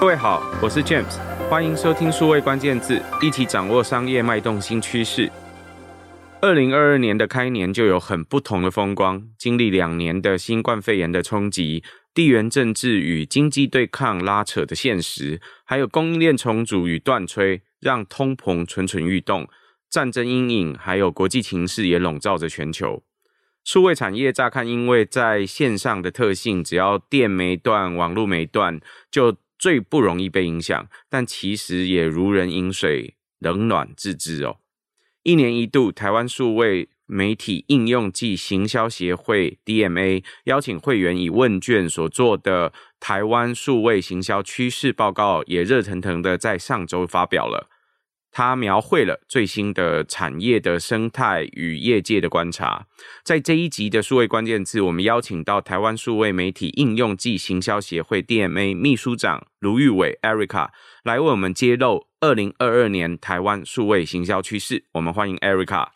各位好，我是 James，欢迎收听数位关键字，一起掌握商业脉动新趋势。二零二二年的开年就有很不同的风光，经历两年的新冠肺炎的冲击，地缘政治与经济对抗拉扯的现实，还有供应链重组与断炊，让通膨蠢蠢欲动，战争阴影还有国际情势也笼罩着全球。数位产业乍看因为在线上的特性，只要电没断，网络没断，就最不容易被影响，但其实也如人饮水，冷暖自知哦。一年一度，台湾数位媒体应用暨行销协会 DMA 邀请会员以问卷所做的台湾数位行销趋势报告，也热腾腾的在上周发表了。它描绘了最新的产业的生态与业界的观察。在这一集的数位关键字，我们邀请到台湾数位媒体应用暨行销协会 DMA 秘书长卢玉伟 Erica 来为我们揭露二零二二年台湾数位行销趋势。我们欢迎 Erica。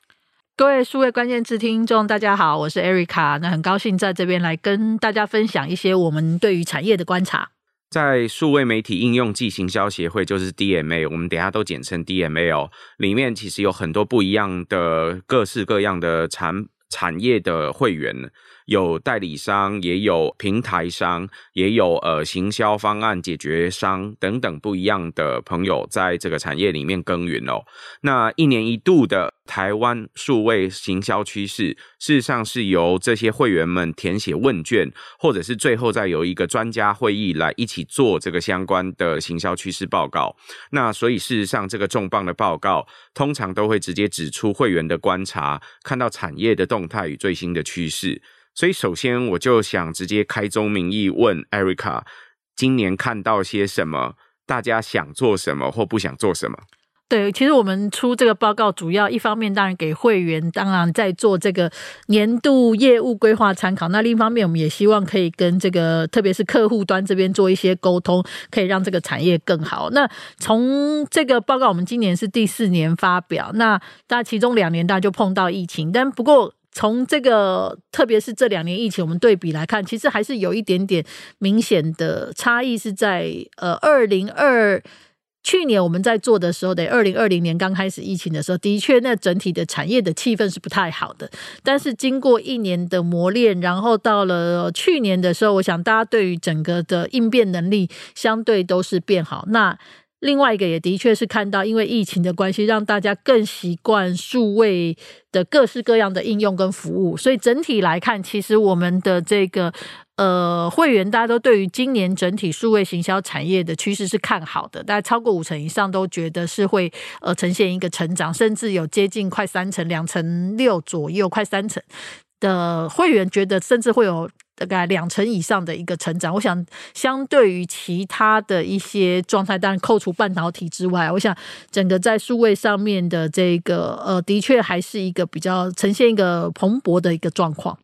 各位数位关键字听众，大家好，我是 Erica。那很高兴在这边来跟大家分享一些我们对于产业的观察。在数位媒体应用暨行销协会，就是 DMA，我们等下都简称 DMA 哦。里面其实有很多不一样的各式各样的产产业的会员。有代理商，也有平台商，也有呃行销方案解决商等等不一样的朋友，在这个产业里面耕耘哦。那一年一度的台湾数位行销趋势，事实上是由这些会员们填写问卷，或者是最后再由一个专家会议来一起做这个相关的行销趋势报告。那所以事实上，这个重磅的报告通常都会直接指出会员的观察，看到产业的动态与最新的趋势。所以，首先我就想直接开宗明义问 Erica，今年看到些什么？大家想做什么或不想做什么？对，其实我们出这个报告，主要一方面当然给会员，当然在做这个年度业务规划参考。那另一方面，我们也希望可以跟这个，特别是客户端这边做一些沟通，可以让这个产业更好。那从这个报告，我们今年是第四年发表，那大其中两年大家就碰到疫情，但不过。从这个，特别是这两年疫情，我们对比来看，其实还是有一点点明显的差异，是在呃，二零二去年我们在做的时候，得二零二零年刚开始疫情的时候，的确那整体的产业的气氛是不太好的。但是经过一年的磨练，然后到了去年的时候，我想大家对于整个的应变能力相对都是变好。那另外一个也的确是看到，因为疫情的关系，让大家更习惯数位的各式各样的应用跟服务，所以整体来看，其实我们的这个呃会员，大家都对于今年整体数位行销产业的趋势是看好的，大概超过五成以上都觉得是会呃呈现一个成长，甚至有接近快三成，两成六左右，快三成的会员觉得甚至会有。大概两成以上的一个成长，我想相对于其他的一些状态，当然扣除半导体之外，我想整个在数位上面的这个呃，的确还是一个比较呈现一个蓬勃的一个状况。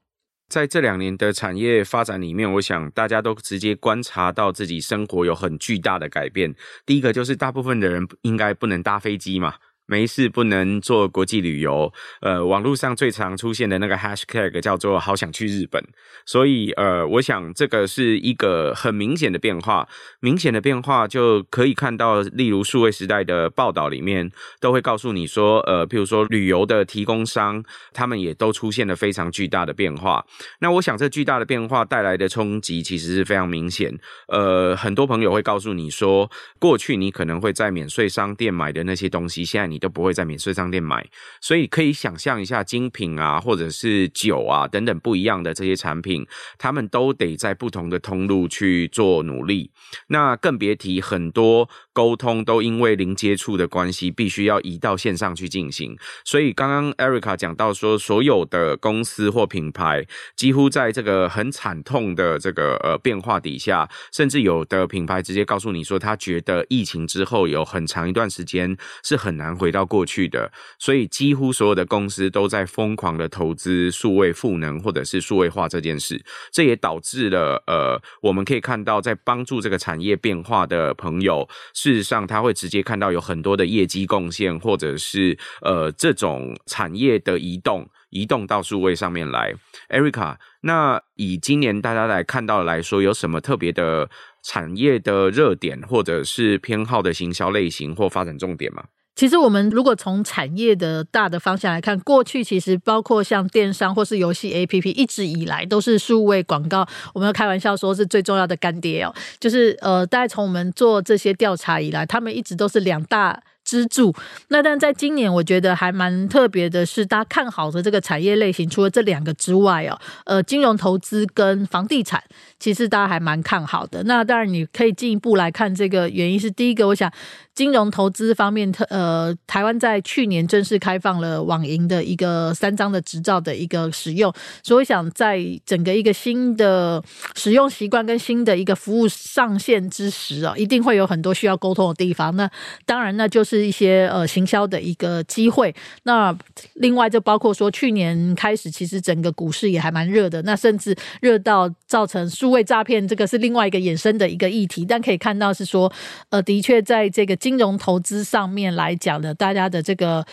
在这两年的产业发展里面，我想大家都直接观察到自己生活有很巨大的改变。第一个就是大部分的人应该不能搭飞机嘛。没事，不能做国际旅游。呃，网络上最常出现的那个 hashtag 叫做“好想去日本”，所以呃，我想这个是一个很明显的变化。明显的变化就可以看到，例如数位时代的报道里面都会告诉你说，呃，譬如说旅游的提供商，他们也都出现了非常巨大的变化。那我想，这巨大的变化带来的冲击其实是非常明显。呃，很多朋友会告诉你说，过去你可能会在免税商店买的那些东西，现在你都不会在免税商店买，所以可以想象一下，精品啊，或者是酒啊等等不一样的这些产品，他们都得在不同的通路去做努力。那更别提很多沟通都因为零接触的关系，必须要移到线上去进行。所以刚刚 Erica 讲到说，所有的公司或品牌几乎在这个很惨痛的这个呃变化底下，甚至有的品牌直接告诉你说，他觉得疫情之后有很长一段时间是很难回。到过去的，所以几乎所有的公司都在疯狂的投资数位赋能或者是数位化这件事，这也导致了呃，我们可以看到在帮助这个产业变化的朋友是，事实上他会直接看到有很多的业绩贡献，或者是呃这种产业的移动。移动到数位上面来。Erica，那以今年大家来看到来说，有什么特别的产业的热点，或者是偏好的行销类型或发展重点吗？其实我们如果从产业的大的方向来看，过去其实包括像电商或是游戏 APP，一直以来都是数位广告。我们开玩笑说是最重要的干爹哦，就是呃，大概从我们做这些调查以来，他们一直都是两大支柱。那但在今年，我觉得还蛮特别的是，大家看好的这个产业类型，除了这两个之外哦，呃，金融投资跟房地产，其实大家还蛮看好的。那当然，你可以进一步来看这个原因是第一个，我想。金融投资方面，特呃，台湾在去年正式开放了网银的一个三张的执照的一个使用，所以想在整个一个新的使用习惯跟新的一个服务上线之时啊，一定会有很多需要沟通的地方。那当然，那就是一些呃行销的一个机会。那另外就包括说，去年开始其实整个股市也还蛮热的，那甚至热到造成数位诈骗，这个是另外一个衍生的一个议题。但可以看到是说，呃，的确在这个金融投资上面来讲呢，大家的这个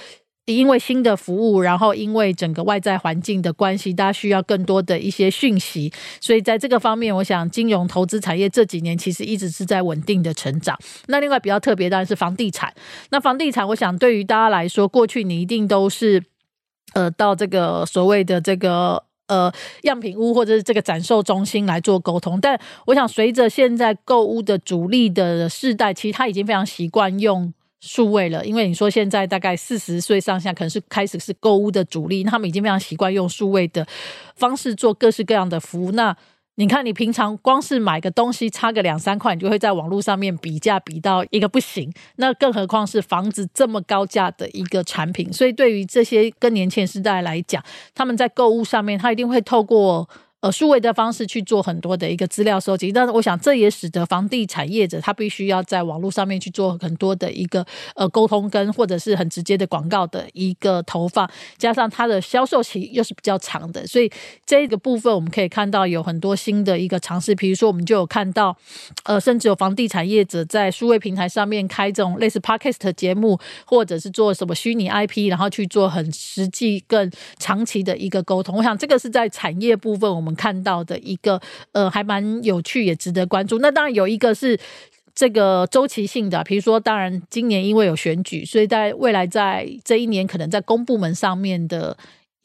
因为新的服务，然后因为整个外在环境的关系，大家需要更多的一些讯息，所以在这个方面，我想金融投资产业这几年其实一直是在稳定的成长。那另外比较特别当然是房地产。那房地产，我想对于大家来说，过去你一定都是呃到这个所谓的这个。呃，样品屋或者是这个展售中心来做沟通，但我想随着现在购物的主力的世代，其实他已经非常习惯用数位了，因为你说现在大概四十岁上下，可能是开始是购物的主力，他们已经非常习惯用数位的方式做各式各样的服务，那。你看，你平常光是买个东西差个两三块，你就会在网络上面比价比到一个不行。那更何况是房子这么高价的一个产品，所以对于这些更年轻时代来讲，他们在购物上面，他一定会透过。呃，数位的方式去做很多的一个资料收集，但是我想这也使得房地产业者他必须要在网络上面去做很多的一个呃沟通跟或者是很直接的广告的一个投放，加上它的销售期又是比较长的，所以这个部分我们可以看到有很多新的一个尝试，比如说我们就有看到，呃，甚至有房地产业者在数位平台上面开这种类似 Podcast 节目，或者是做什么虚拟 IP，然后去做很实际、更长期的一个沟通。我想这个是在产业部分我们。我们看到的一个呃，还蛮有趣，也值得关注。那当然有一个是这个周期性的，比如说，当然今年因为有选举，所以在未来在这一年，可能在公部门上面的。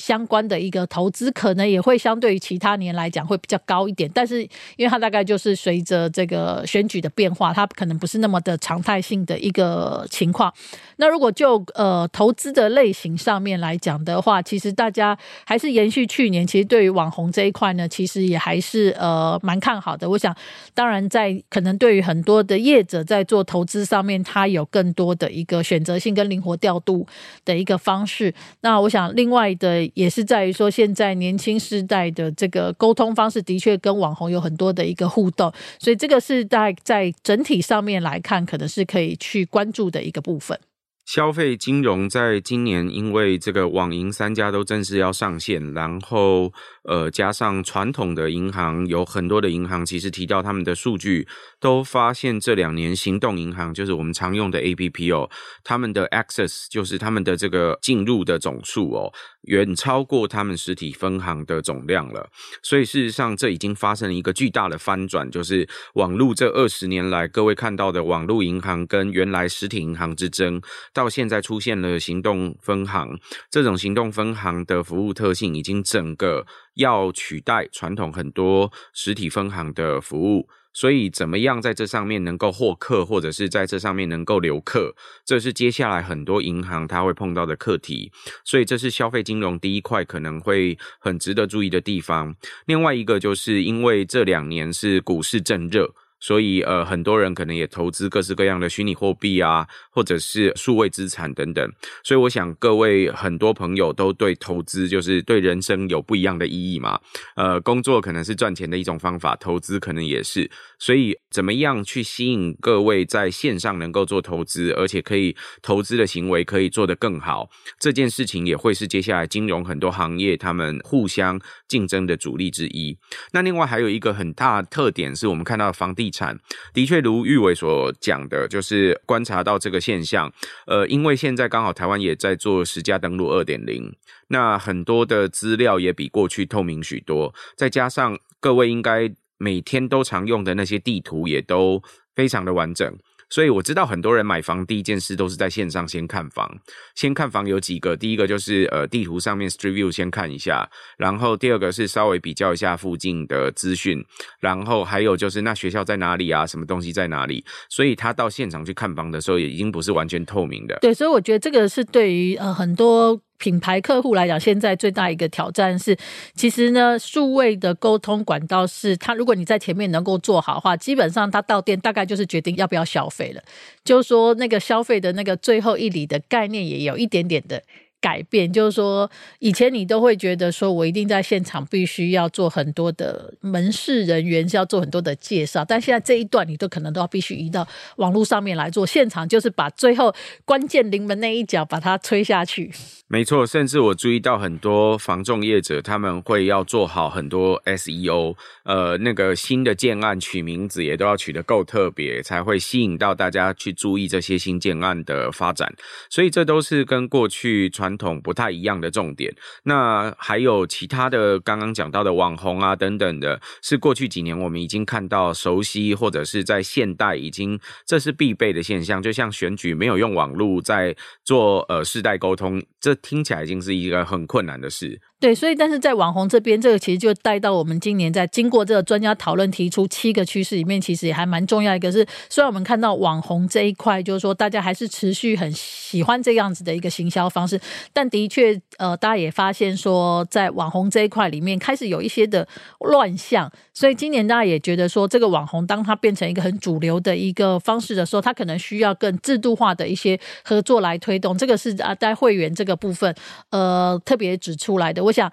相关的一个投资可能也会相对于其他年来讲会比较高一点，但是因为它大概就是随着这个选举的变化，它可能不是那么的常态性的一个情况。那如果就呃投资的类型上面来讲的话，其实大家还是延续去年，其实对于网红这一块呢，其实也还是呃蛮看好的。我想，当然在可能对于很多的业者在做投资上面，它有更多的一个选择性跟灵活调度的一个方式。那我想另外的。也是在于说，现在年轻世代的这个沟通方式的确跟网红有很多的一个互动，所以这个是在在整体上面来看，可能是可以去关注的一个部分。消费金融在今年，因为这个网银三家都正式要上线，然后呃，加上传统的银行有很多的银行，其实提到他们的数据，都发现这两年行动银行就是我们常用的 APP 哦，他们的 access 就是他们的这个进入的总数哦，远超过他们实体分行的总量了。所以事实上，这已经发生了一个巨大的翻转，就是网络这二十年来，各位看到的网络银行跟原来实体银行之争。到现在出现了行动分行，这种行动分行的服务特性已经整个要取代传统很多实体分行的服务，所以怎么样在这上面能够获客，或者是在这上面能够留客，这是接下来很多银行它会碰到的课题。所以这是消费金融第一块可能会很值得注意的地方。另外一个就是因为这两年是股市正热。所以，呃，很多人可能也投资各式各样的虚拟货币啊，或者是数位资产等等。所以，我想各位很多朋友都对投资就是对人生有不一样的意义嘛。呃，工作可能是赚钱的一种方法，投资可能也是。所以，怎么样去吸引各位在线上能够做投资，而且可以投资的行为可以做得更好，这件事情也会是接下来金融很多行业他们互相竞争的主力之一。那另外还有一个很大特点是我们看到的房地产。的确，如玉伟所讲的，就是观察到这个现象。呃，因为现在刚好台湾也在做实价登录二点零，那很多的资料也比过去透明许多，再加上各位应该每天都常用的那些地图也都非常的完整。所以我知道很多人买房第一件事都是在线上先看房，先看房有几个，第一个就是呃地图上面 Street View 先看一下，然后第二个是稍微比较一下附近的资讯，然后还有就是那学校在哪里啊，什么东西在哪里，所以他到现场去看房的时候也已经不是完全透明的。对，所以我觉得这个是对于呃很多。品牌客户来讲，现在最大一个挑战是，其实呢，数位的沟通管道是，他如果你在前面能够做好的话，基本上他到店大概就是决定要不要消费了，就是说那个消费的那个最后一里的概念也有一点点的。改变就是说，以前你都会觉得说，我一定在现场必须要做很多的门市人员是要做很多的介绍，但现在这一段你都可能都要必须移到网络上面来做，现场就是把最后关键临门那一脚把它推下去。没错，甚至我注意到很多房仲业者他们会要做好很多 SEO，呃，那个新的建案取名字也都要取得够特别，才会吸引到大家去注意这些新建案的发展。所以这都是跟过去传传统不太一样的重点，那还有其他的刚刚讲到的网红啊等等的，是过去几年我们已经看到熟悉，或者是在现代已经这是必备的现象。就像选举没有用网络在做呃世代沟通，这听起来已经是一个很困难的事。对，所以但是在网红这边，这个其实就带到我们今年在经过这个专家讨论提出七个趋势里面，其实也还蛮重要一个是，虽然我们看到网红这一块，就是说大家还是持续很喜欢这样子的一个行销方式，但的确，呃，大家也发现说，在网红这一块里面开始有一些的乱象，所以今年大家也觉得说，这个网红当它变成一个很主流的一个方式的时候，它可能需要更制度化的一些合作来推动。这个是啊，在会员这个部分，呃，特别指出来的。我想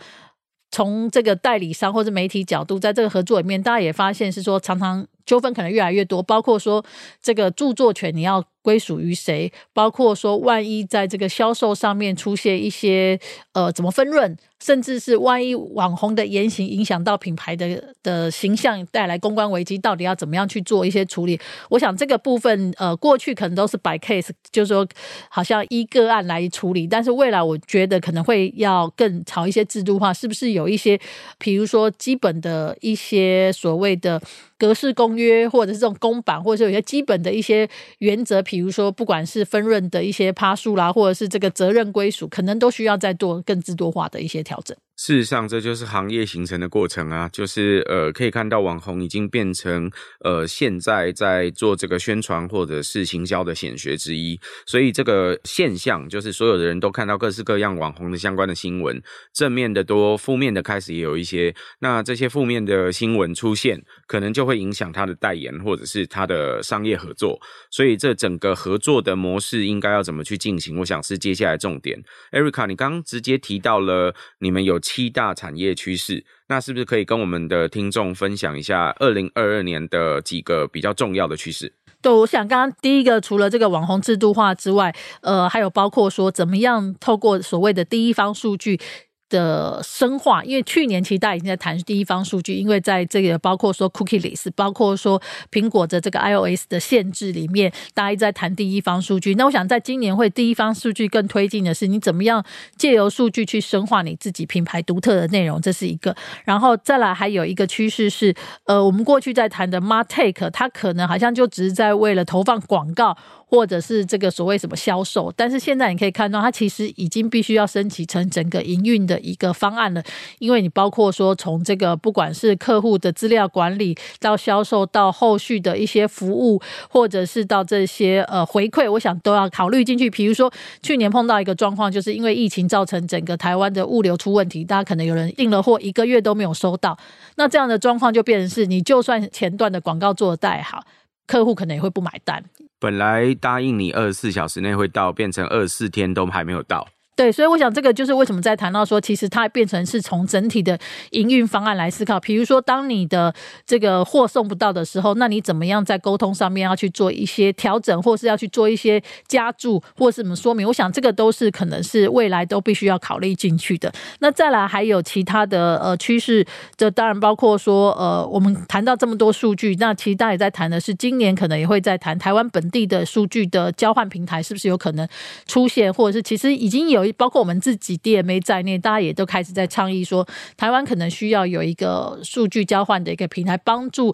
从这个代理商或者媒体角度，在这个合作里面，大家也发现是说，常常纠纷可能越来越多，包括说这个著作权你要归属于谁，包括说万一在这个销售上面出现一些呃怎么分润。甚至是万一网红的言行影响到品牌的的形象，带来公关危机，到底要怎么样去做一些处理？我想这个部分，呃，过去可能都是摆 case，就是说好像依个案来处理，但是未来我觉得可能会要更朝一些制度化，是不是有一些，比如说基本的一些所谓的。格式公约，或者是这种公版，或者是有些基本的一些原则，比如说不管是分润的一些趴数啦，或者是这个责任归属，可能都需要再做更制度化的一些调整。事实上，这就是行业形成的过程啊，就是呃，可以看到网红已经变成呃，现在在做这个宣传或者是行销的显学之一。所以这个现象，就是所有的人都看到各式各样网红的相关的新闻，正面的多，负面的开始也有一些。那这些负面的新闻出现，可能就会影响他的代言或者是他的商业合作。所以这整个合作的模式应该要怎么去进行？我想是接下来重点。Erica，你刚刚直接提到了你们有。七大产业趋势，那是不是可以跟我们的听众分享一下二零二二年的几个比较重要的趋势？对，我想刚刚第一个，除了这个网红制度化之外，呃，还有包括说怎么样透过所谓的第一方数据。的深化，因为去年其实大家已经在谈第一方数据，因为在这个包括说 cookieless，包括说苹果的这个 iOS 的限制里面，大家一直在谈第一方数据。那我想在今年会第一方数据更推进的是，你怎么样借由数据去深化你自己品牌独特的内容，这是一个。然后再来还有一个趋势是，呃，我们过去在谈的 MarTech，它可能好像就只是在为了投放广告。或者是这个所谓什么销售，但是现在你可以看到，它其实已经必须要升级成整个营运的一个方案了。因为你包括说从这个不管是客户的资料管理到销售到后续的一些服务，或者是到这些呃回馈，我想都要考虑进去。比如说去年碰到一个状况，就是因为疫情造成整个台湾的物流出问题，大家可能有人订了货一个月都没有收到，那这样的状况就变成是你就算前段的广告做得再好，客户可能也会不买单。本来答应你二十四小时内会到，变成二十四天都还没有到。对，所以我想这个就是为什么在谈到说，其实它变成是从整体的营运方案来思考。比如说，当你的这个货送不到的时候，那你怎么样在沟通上面要去做一些调整，或是要去做一些加注，或是什么说明？我想这个都是可能是未来都必须要考虑进去的。那再来还有其他的呃趋势，这当然包括说呃，我们谈到这么多数据，那其实大家也在谈的是，今年可能也会在谈台湾本地的数据的交换平台是不是有可能出现，或者是其实已经有。包括我们自己 DMA 在内，大家也都开始在倡议说，台湾可能需要有一个数据交换的一个平台，帮助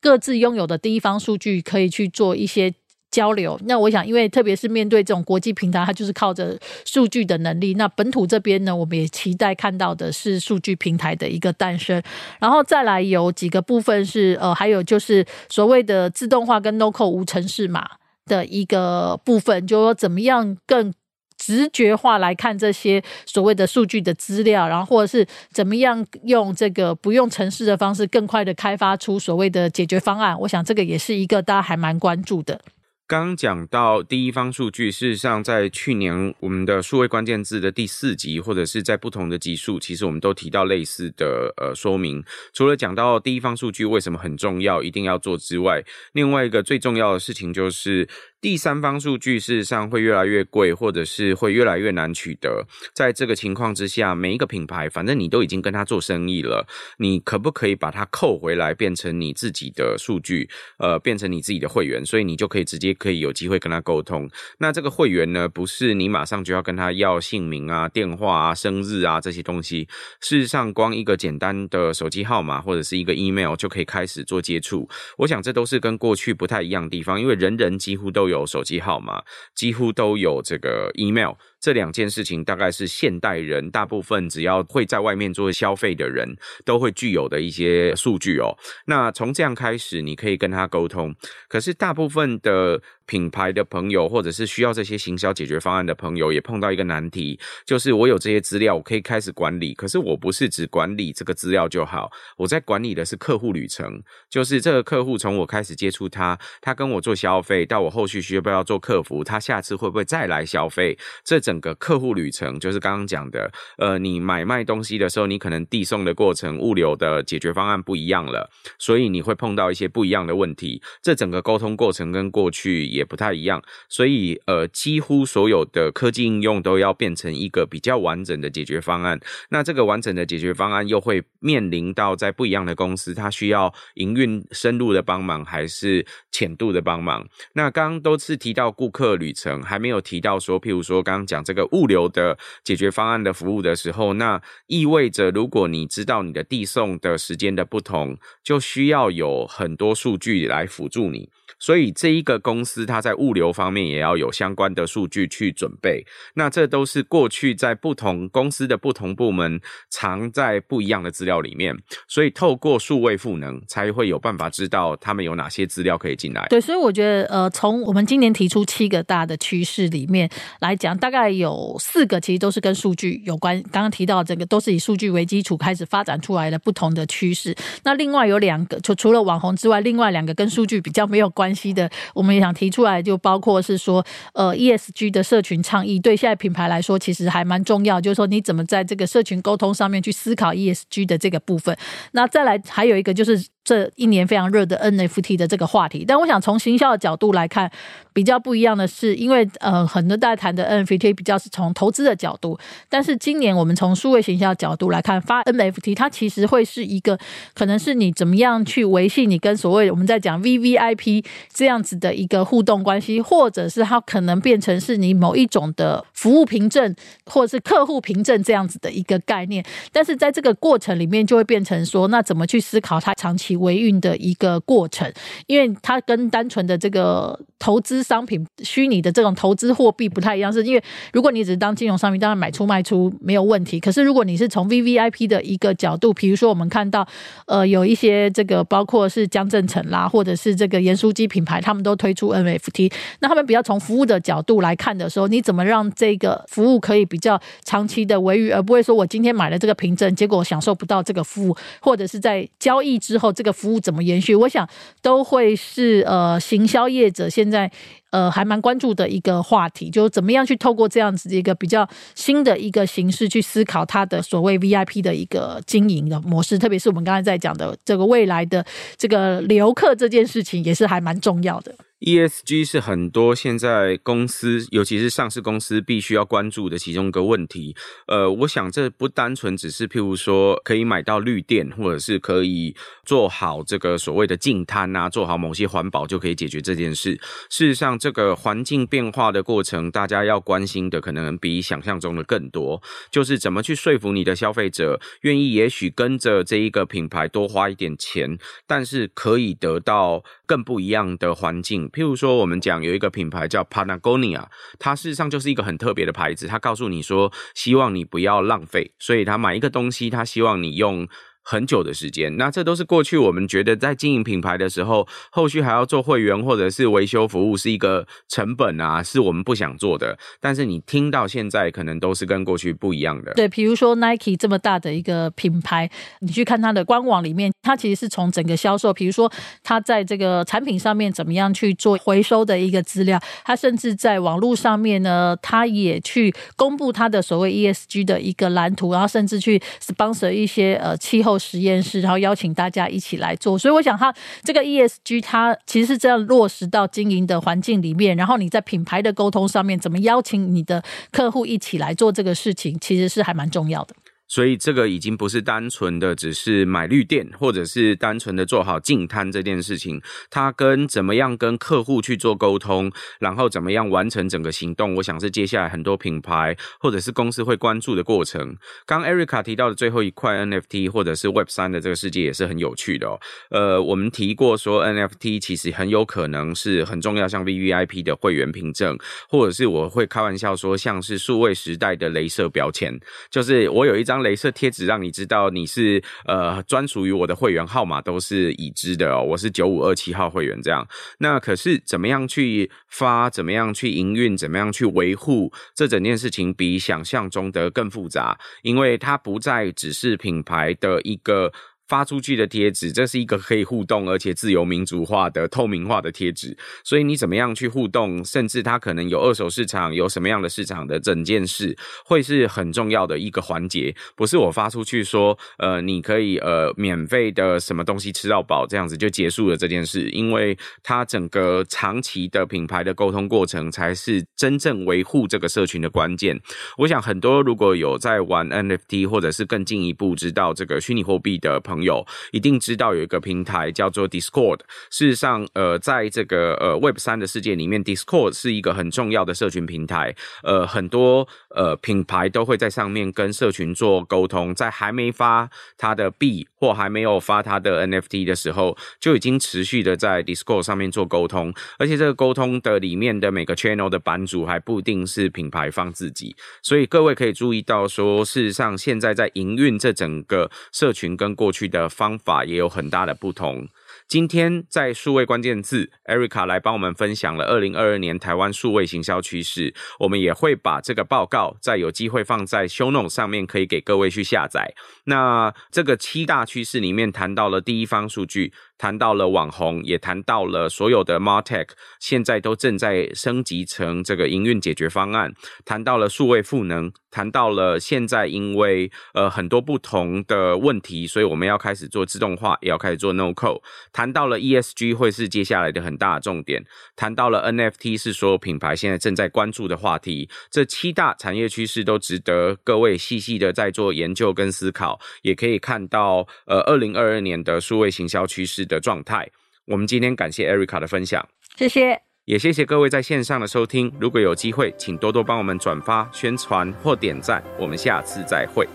各自拥有的第一方数据可以去做一些交流。那我想，因为特别是面对这种国际平台，它就是靠着数据的能力。那本土这边呢，我们也期待看到的是数据平台的一个诞生。然后再来有几个部分是呃，还有就是所谓的自动化跟 NoCo 无程式码的一个部分，就说怎么样更。直觉化来看这些所谓的数据的资料，然后或者是怎么样用这个不用程式的方式，更快的开发出所谓的解决方案。我想这个也是一个大家还蛮关注的。刚讲到第一方数据，事实上在去年我们的数位关键字的第四集，或者是在不同的集数，其实我们都提到类似的呃说明。除了讲到第一方数据为什么很重要，一定要做之外，另外一个最重要的事情就是。第三方数据事实上会越来越贵，或者是会越来越难取得。在这个情况之下，每一个品牌，反正你都已经跟他做生意了，你可不可以把它扣回来，变成你自己的数据？呃，变成你自己的会员，所以你就可以直接可以有机会跟他沟通。那这个会员呢，不是你马上就要跟他要姓名啊、电话啊、生日啊这些东西。事实上，光一个简单的手机号码或者是一个 email 就可以开始做接触。我想这都是跟过去不太一样的地方，因为人人几乎都都。有手机号码，几乎都有这个 email。这两件事情大概是现代人大部分只要会在外面做消费的人都会具有的一些数据哦。那从这样开始，你可以跟他沟通。可是大部分的品牌的朋友，或者是需要这些行销解决方案的朋友，也碰到一个难题，就是我有这些资料，我可以开始管理。可是我不是只管理这个资料就好，我在管理的是客户旅程，就是这个客户从我开始接触他，他跟我做消费，到我后续需要不要做客服，他下次会不会再来消费？这整个客户旅程就是刚刚讲的，呃，你买卖东西的时候，你可能递送的过程、物流的解决方案不一样了，所以你会碰到一些不一样的问题。这整个沟通过程跟过去也不太一样，所以呃，几乎所有的科技应用都要变成一个比较完整的解决方案。那这个完整的解决方案又会面临到在不一样的公司，它需要营运深入的帮忙还是浅度的帮忙？那刚刚都是提到顾客旅程，还没有提到说，譬如说刚刚讲讲这个。物流的解决方案的服务的时候，那意味着如果你知道你的递送的时间的不同，就需要有很多数据来辅助你。所以这一个公司，它在物流方面也要有相关的数据去准备。那这都是过去在不同公司的不同部门藏在不一样的资料里面。所以透过数位赋能，才会有办法知道他们有哪些资料可以进来。对，所以我觉得，呃，从我们今年提出七个大的趋势里面来讲，大概有四个其实都是跟数据有关。刚刚提到这个，都是以数据为基础开始发展出来的不同的趋势。那另外有两个，就除了网红之外，另外两个跟数据比较没有。关系的，我们也想提出来，就包括是说，呃，ESG 的社群倡议，对现在品牌来说，其实还蛮重要。就是说，你怎么在这个社群沟通上面去思考 ESG 的这个部分。那再来还有一个就是。这一年非常热的 NFT 的这个话题，但我想从行销的角度来看，比较不一样的是，因为呃很多大家谈的 NFT 比较是从投资的角度，但是今年我们从数位行销的角度来看，发 NFT 它其实会是一个可能是你怎么样去维系你跟所谓我们在讲 VVIP 这样子的一个互动关系，或者是它可能变成是你某一种的服务凭证，或者是客户凭证这样子的一个概念，但是在这个过程里面就会变成说，那怎么去思考它长期维运的一个过程，因为它跟单纯的这个投资商品、虚拟的这种投资货币不太一样。是因为如果你只是当金融商品，当然买出卖出没有问题。可是如果你是从 VVIP 的一个角度，比如说我们看到呃有一些这个包括是江振成啦，或者是这个盐酥鸡品牌，他们都推出 NFT。那他们比较从服务的角度来看的时候，你怎么让这个服务可以比较长期的维运，而不会说我今天买了这个凭证，结果享受不到这个服务，或者是在交易之后这个。个服务怎么延续，我想都会是呃行销业者现在。呃，还蛮关注的一个话题，就是怎么样去透过这样子的一个比较新的一个形式去思考它的所谓 VIP 的一个经营的模式，特别是我们刚才在讲的这个未来的这个留客这件事情，也是还蛮重要的。ESG 是很多现在公司，尤其是上市公司必须要关注的其中一个问题。呃，我想这不单纯只是譬如说可以买到绿电，或者是可以做好这个所谓的净滩啊，做好某些环保就可以解决这件事。事实上，这个环境变化的过程，大家要关心的可能比想象中的更多。就是怎么去说服你的消费者愿意，也许跟着这一个品牌多花一点钱，但是可以得到更不一样的环境。譬如说，我们讲有一个品牌叫 Patagonia，它事实上就是一个很特别的牌子。它告诉你说，希望你不要浪费，所以他买一个东西，他希望你用。很久的时间，那这都是过去我们觉得在经营品牌的时候，后续还要做会员或者是维修服务是一个成本啊，是我们不想做的。但是你听到现在，可能都是跟过去不一样的。对，比如说 Nike 这么大的一个品牌，你去看它的官网里面，它其实是从整个销售，比如说它在这个产品上面怎么样去做回收的一个资料，它甚至在网络上面呢，它也去公布它的所谓 ESG 的一个蓝图，然后甚至去 sponsor 一些呃气候。实验室，然后邀请大家一起来做，所以我想，它这个 ESG 它其实是这样落实到经营的环境里面，然后你在品牌的沟通上面，怎么邀请你的客户一起来做这个事情，其实是还蛮重要的。所以这个已经不是单纯的只是买绿电，或者是单纯的做好净摊这件事情，它跟怎么样跟客户去做沟通，然后怎么样完成整个行动，我想是接下来很多品牌或者是公司会关注的过程。刚 Erica 提到的最后一块 NFT 或者是 Web 三的这个世界也是很有趣的哦。呃，我们提过说 NFT 其实很有可能是很重要，像 VVIP 的会员凭证，或者是我会开玩笑说像是数位时代的镭射标签，就是我有一张。镭射贴纸让你知道你是呃专属于我的会员号码都是已知的哦，我是九五二七号会员这样。那可是怎么样去发，怎么样去营运，怎么样去维护这整件事情，比想象中的更复杂，因为它不再只是品牌的一个。发出去的贴纸，这是一个可以互动而且自由民主化的透明化的贴纸，所以你怎么样去互动，甚至它可能有二手市场，有什么样的市场的整件事，会是很重要的一个环节。不是我发出去说，呃，你可以呃免费的什么东西吃到饱，这样子就结束了这件事，因为它整个长期的品牌的沟通过程，才是真正维护这个社群的关键。我想很多如果有在玩 NFT 或者是更进一步知道这个虚拟货币的朋友，朋友一定知道有一个平台叫做 Discord。事实上，呃，在这个呃 Web 三的世界里面，Discord 是一个很重要的社群平台。呃，很多呃品牌都会在上面跟社群做沟通，在还没发它的币或还没有发它的 NFT 的时候，就已经持续的在 Discord 上面做沟通。而且这个沟通的里面的每个 channel 的版主还不一定是品牌方自己，所以各位可以注意到说，事实上现在在营运这整个社群跟过去。的方法也有很大的不同。今天在数位关键字，Erica 来帮我们分享了二零二二年台湾数位行销趋势。我们也会把这个报告再有机会放在 Show n o 上面，可以给各位去下载。那这个七大趋势里面谈到了第一方数据。谈到了网红，也谈到了所有的 MarTech，现在都正在升级成这个营运解决方案。谈到了数位赋能，谈到了现在因为呃很多不同的问题，所以我们要开始做自动化，也要开始做 No Code。谈到了 ESG 会是接下来的很大重点。谈到了 NFT 是所有品牌现在正在关注的话题。这七大产业趋势都值得各位细细的在做研究跟思考，也可以看到呃二零二二年的数位行销趋势的状态。我们今天感谢 Erica 的分享，谢谢，也谢谢各位在线上的收听。如果有机会，请多多帮我们转发、宣传或点赞。我们下次再会。